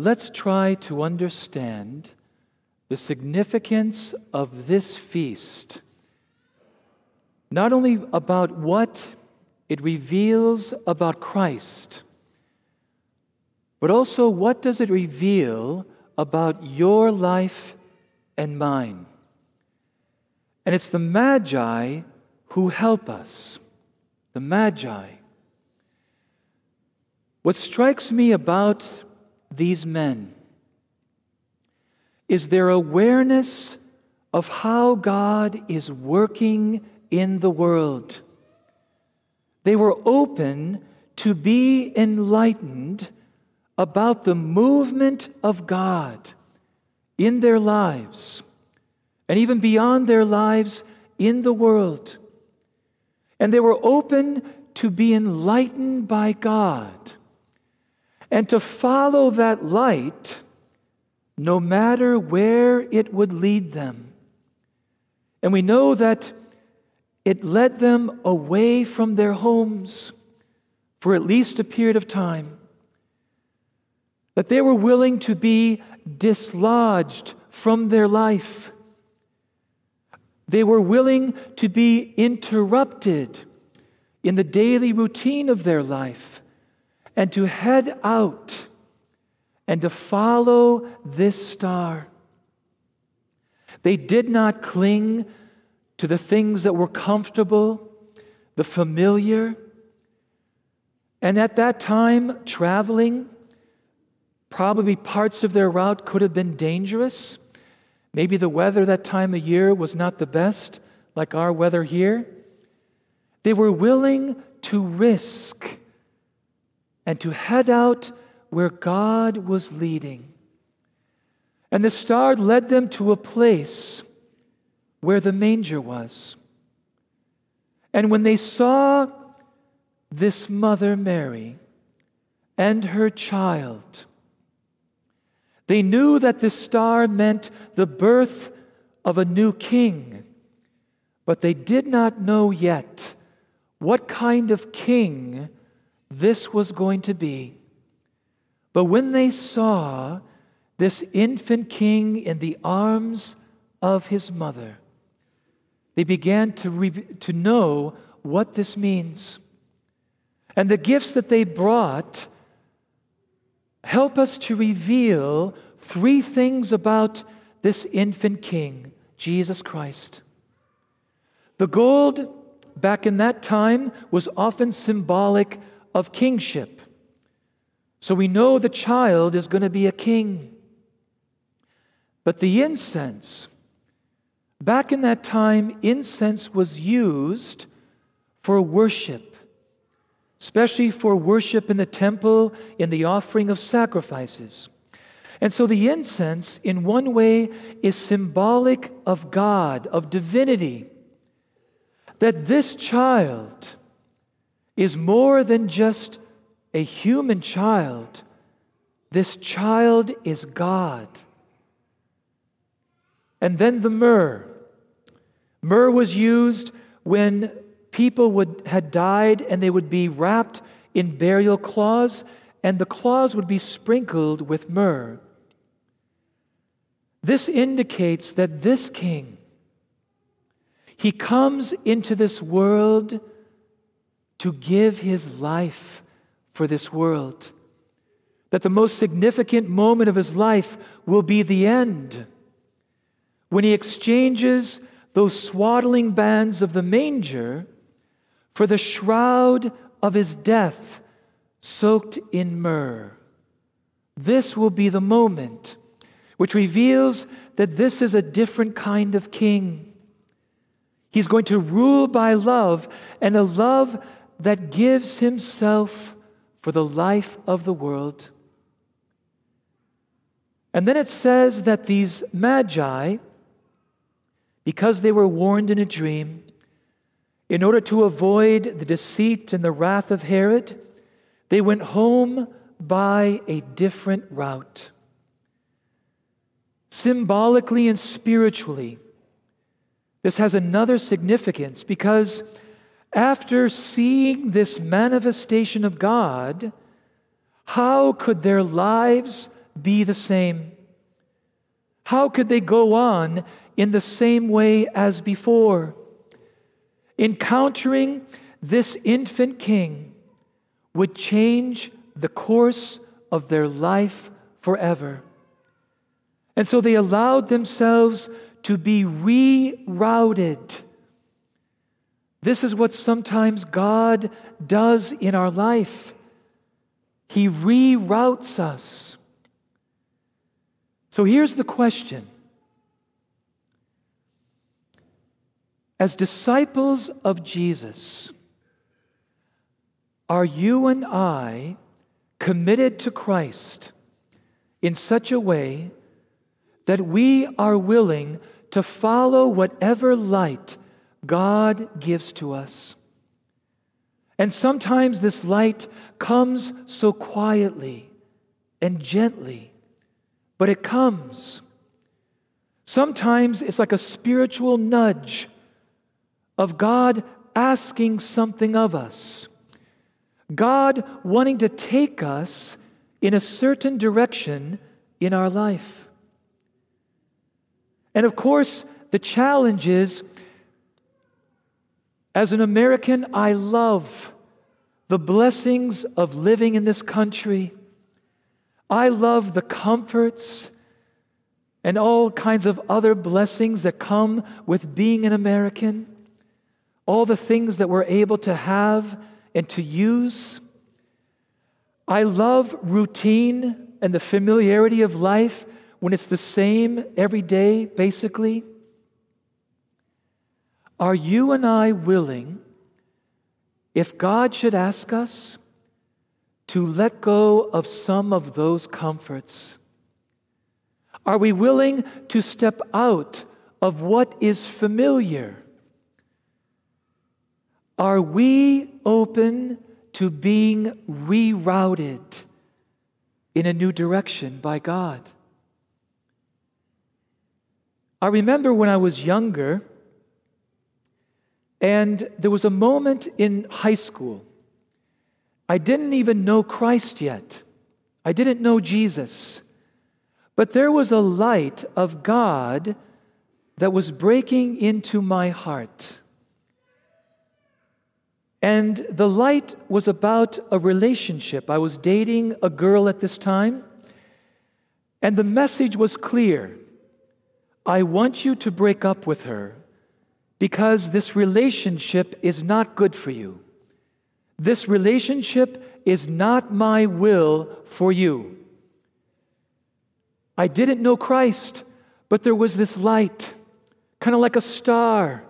let's try to understand the significance of this feast, not only about what it reveals about Christ, but also what does it reveal about your life and mine. And it's the Magi who help us. The Magi. What strikes me about these men is their awareness of how God is working in the world. They were open to be enlightened about the movement of God in their lives and even beyond their lives in the world. And they were open to be enlightened by God and to follow that light no matter where it would lead them. And we know that it led them away from their homes for at least a period of time. That they were willing to be dislodged from their life. They were willing to be interrupted in the daily routine of their life and to head out and to follow this star. They did not cling to the things that were comfortable, the familiar. And at that time, traveling, probably parts of their route could have been dangerous. Maybe the weather that time of year was not the best, like our weather here. They were willing to risk and to head out where God was leading. And the star led them to a place where the manger was. And when they saw this mother Mary and her child, they knew that the star meant the birth of a new king, but they did not know yet what kind of king this was going to be. But when they saw this infant king in the arms of his mother, they began to, re- to know what this means. And the gifts that they brought help us to reveal three things about this infant king, Jesus Christ. The gold back in that time was often symbolic of kingship. So we know the child is going to be a king. But the incense, back in that time, incense was used for worship, especially for worship in the temple, in the offering of sacrifices. And so the incense, in one way, is symbolic of God, of divinity. That this child, is more than just a human child. This child is God. And then the myrrh. Myrrh was used when people would, had died and they would be wrapped in burial cloths, and the cloths would be sprinkled with myrrh. This indicates that this king, he comes into this world to give his life for this world. That the most significant moment of his life will be the end when he exchanges those swaddling bands of the manger for the shroud of his death soaked in myrrh. This will be the moment which reveals that this is a different kind of king. He's going to rule by love, and a love that gives himself for the life of the world. And then it says that these magi, because they were warned in a dream, in order to avoid the deceit and the wrath of Herod, they went home by a different route. Symbolically and spiritually, this has another significance because after seeing this manifestation of God, how could their lives be the same? How could they go on in the same way as before? Encountering this infant king would change the course of their life forever. And so they allowed themselves to be rerouted. This is what sometimes God does in our life. He reroutes us. So here's the question As disciples of Jesus, are you and I committed to Christ in such a way that we are willing to follow whatever light God gives to us? And sometimes this light comes so quietly and gently, but it comes. Sometimes it's like a spiritual nudge of God asking something of us, God wanting to take us in a certain direction in our life. And of course, the challenge is as an American, I love the blessings of living in this country. I love the comforts and all kinds of other blessings that come with being an American, all the things that we're able to have and to use. I love routine and the familiarity of life when it's the same every day, basically. Are you and I willing, if God should ask us, to let go of some of those comforts? Are we willing to step out of what is familiar? Are we open to being rerouted in a new direction by God? I remember when I was younger, and there was a moment in high school. I didn't even know Christ yet. I didn't know Jesus. But there was a light of God that was breaking into my heart. And the light was about a relationship. I was dating a girl at this time, and the message was clear I want you to break up with her because this relationship is not good for you. This relationship is not my will for you. I didn't know Christ, but there was this light, kind of like a star,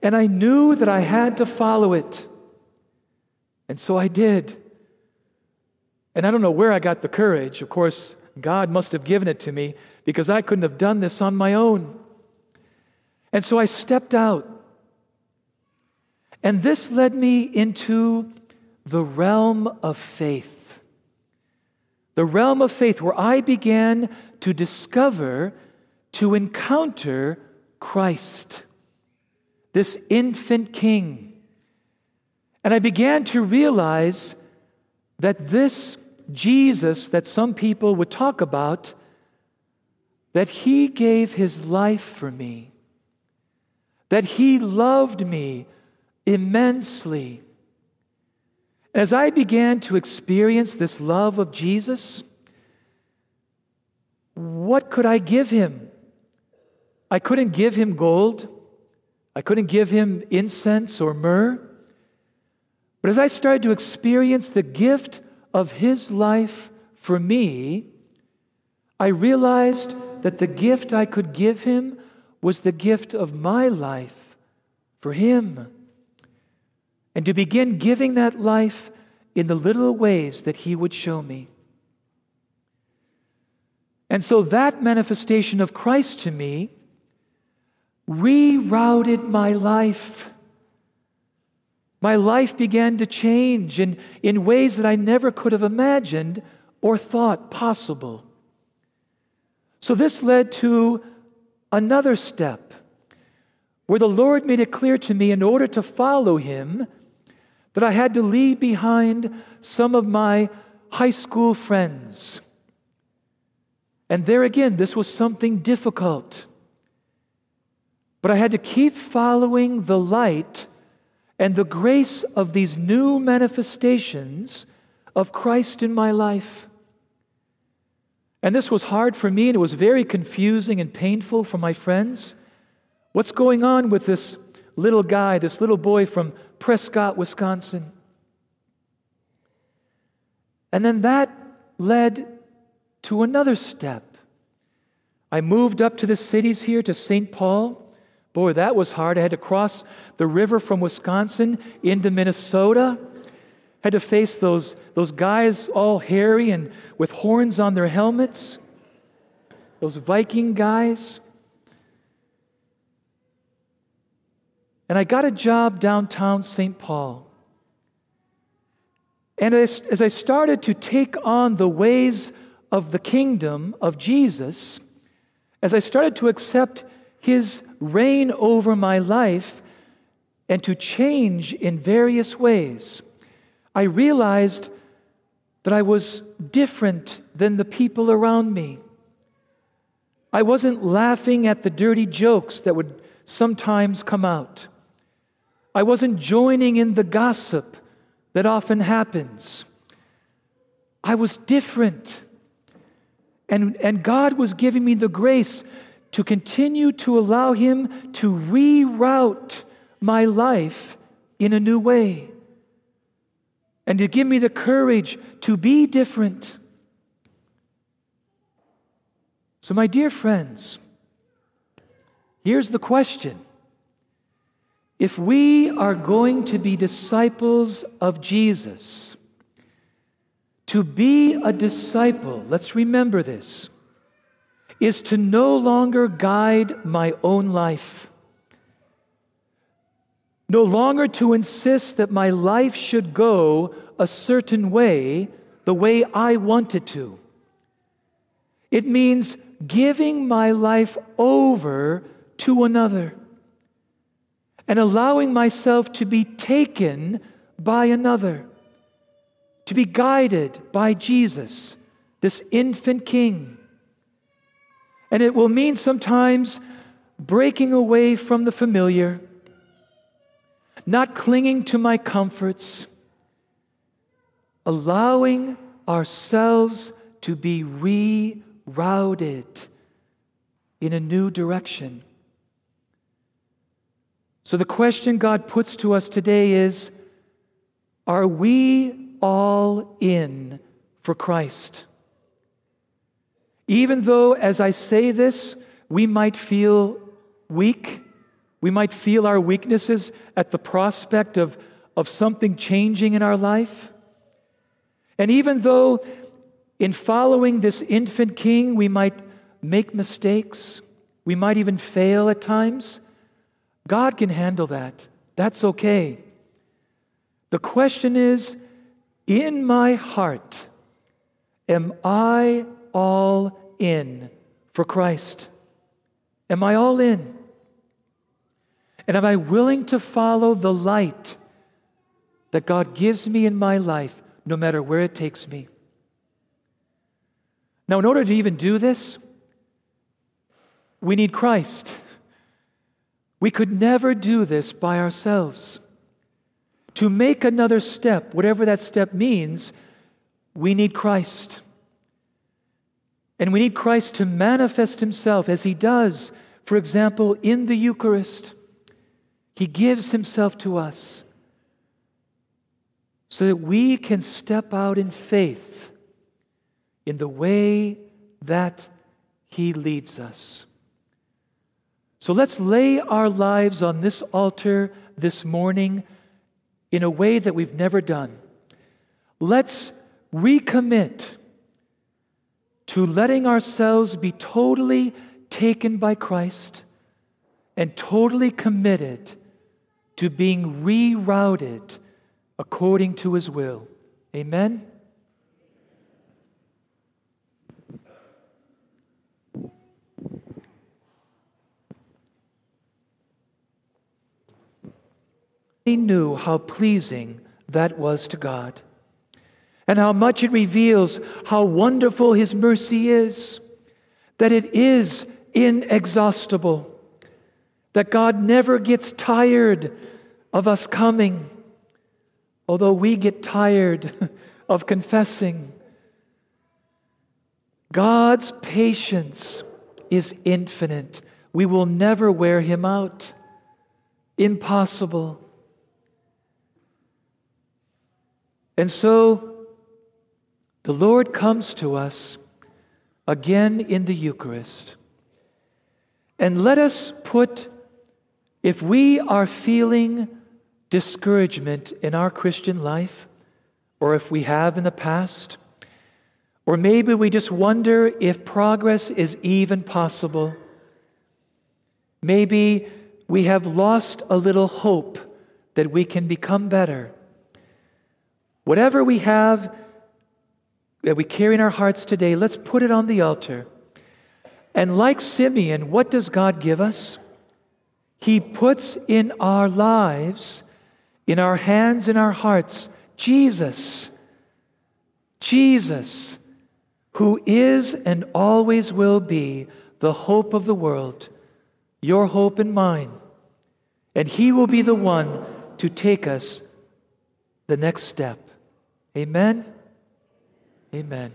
and I knew that I had to follow it. And so I did. And I don't know where I got the courage. Of course, God must have given it to me because I couldn't have done this on my own. And so I stepped out. And this led me into the realm of faith. The realm of faith where I began to discover, to encounter Christ, this infant king. And I began to realize that this Jesus that some people would talk about, that he gave his life for me that He loved me immensely. As I began to experience this love of Jesus, what could I give Him? I couldn't give Him gold, I couldn't give Him incense or myrrh. But as I started to experience the gift of His life for me, I realized that the gift I could give Him was the gift of my life for Him. And to begin giving that life in the little ways that He would show me. And so that manifestation of Christ to me rerouted my life. My life began to change in, in ways that I never could have imagined or thought possible. So, this led to another step where the Lord made it clear to me in order to follow Him that I had to leave behind some of my high school friends. And there again, this was something difficult. But I had to keep following the light and the grace of these new manifestations of Christ in my life. And this was hard for me, and it was very confusing and painful for my friends. What's going on with this little guy, this little boy from Prescott, Wisconsin? And then that led to another step. I moved up to the cities here to St. Paul. Boy, that was hard. I had to cross the river from Wisconsin into Minnesota. Had to face those, those guys all hairy and with horns on their helmets. Those Viking guys. And I got a job downtown St. Paul. And as, as I started to take on the ways of the kingdom of Jesus, as I started to accept his reign over my life and to change in various ways, I realized that I was different than the people around me. I wasn't laughing at the dirty jokes that would sometimes come out. I wasn't joining in the gossip that often happens. I was different. And, and God was giving me the grace to continue to allow Him to reroute my life in a new way and to give me the courage to be different. So, my dear friends, here's the question if we are going to be disciples of Jesus, to be a disciple, let's remember this, is to no longer guide my own life. No longer to insist that my life should go a certain way, the way I want it to. It means giving my life over to another and allowing myself to be taken by another, to be guided by Jesus, this infant king. And it will mean sometimes breaking away from the familiar, not clinging to my comforts, allowing ourselves to be rerouted in a new direction. So, the question God puts to us today is Are we all in for Christ? Even though, as I say this, we might feel weak, we might feel our weaknesses at the prospect of, of something changing in our life. And even though in following this infant king, we might make mistakes, we might even fail at times. God can handle that. That's okay. The question is in my heart, am I all in for Christ? Am I all in? And am I willing to follow the light that God gives me in my life, no matter where it takes me? Now, in order to even do this, we need Christ. We could never do this by ourselves. To make another step, whatever that step means, we need Christ. And we need Christ to manifest himself as he does, for example, in the Eucharist. He gives himself to us so that we can step out in faith in the way that he leads us. So let's lay our lives on this altar this morning in a way that we've never done. Let's recommit to letting ourselves be totally taken by Christ and totally committed to being rerouted according to his will. Amen. He knew how pleasing that was to God and how much it reveals how wonderful His mercy is. that it is inexhaustible, that God never gets tired of us coming, although we get tired of confessing. God's patience is infinite. We will never wear him out. Impossible. And so the Lord comes to us again in the Eucharist. And let us put, if we are feeling discouragement in our Christian life, or if we have in the past, or maybe we just wonder if progress is even possible. Maybe we have lost a little hope that we can become better. Whatever we have that we carry in our hearts today, let's put it on the altar. And like Simeon, what does God give us? He puts in our lives, in our hands, in our hearts, Jesus. Jesus, who is and always will be the hope of the world, your hope and mine. And He will be the one to take us the next step. Amen. Amen.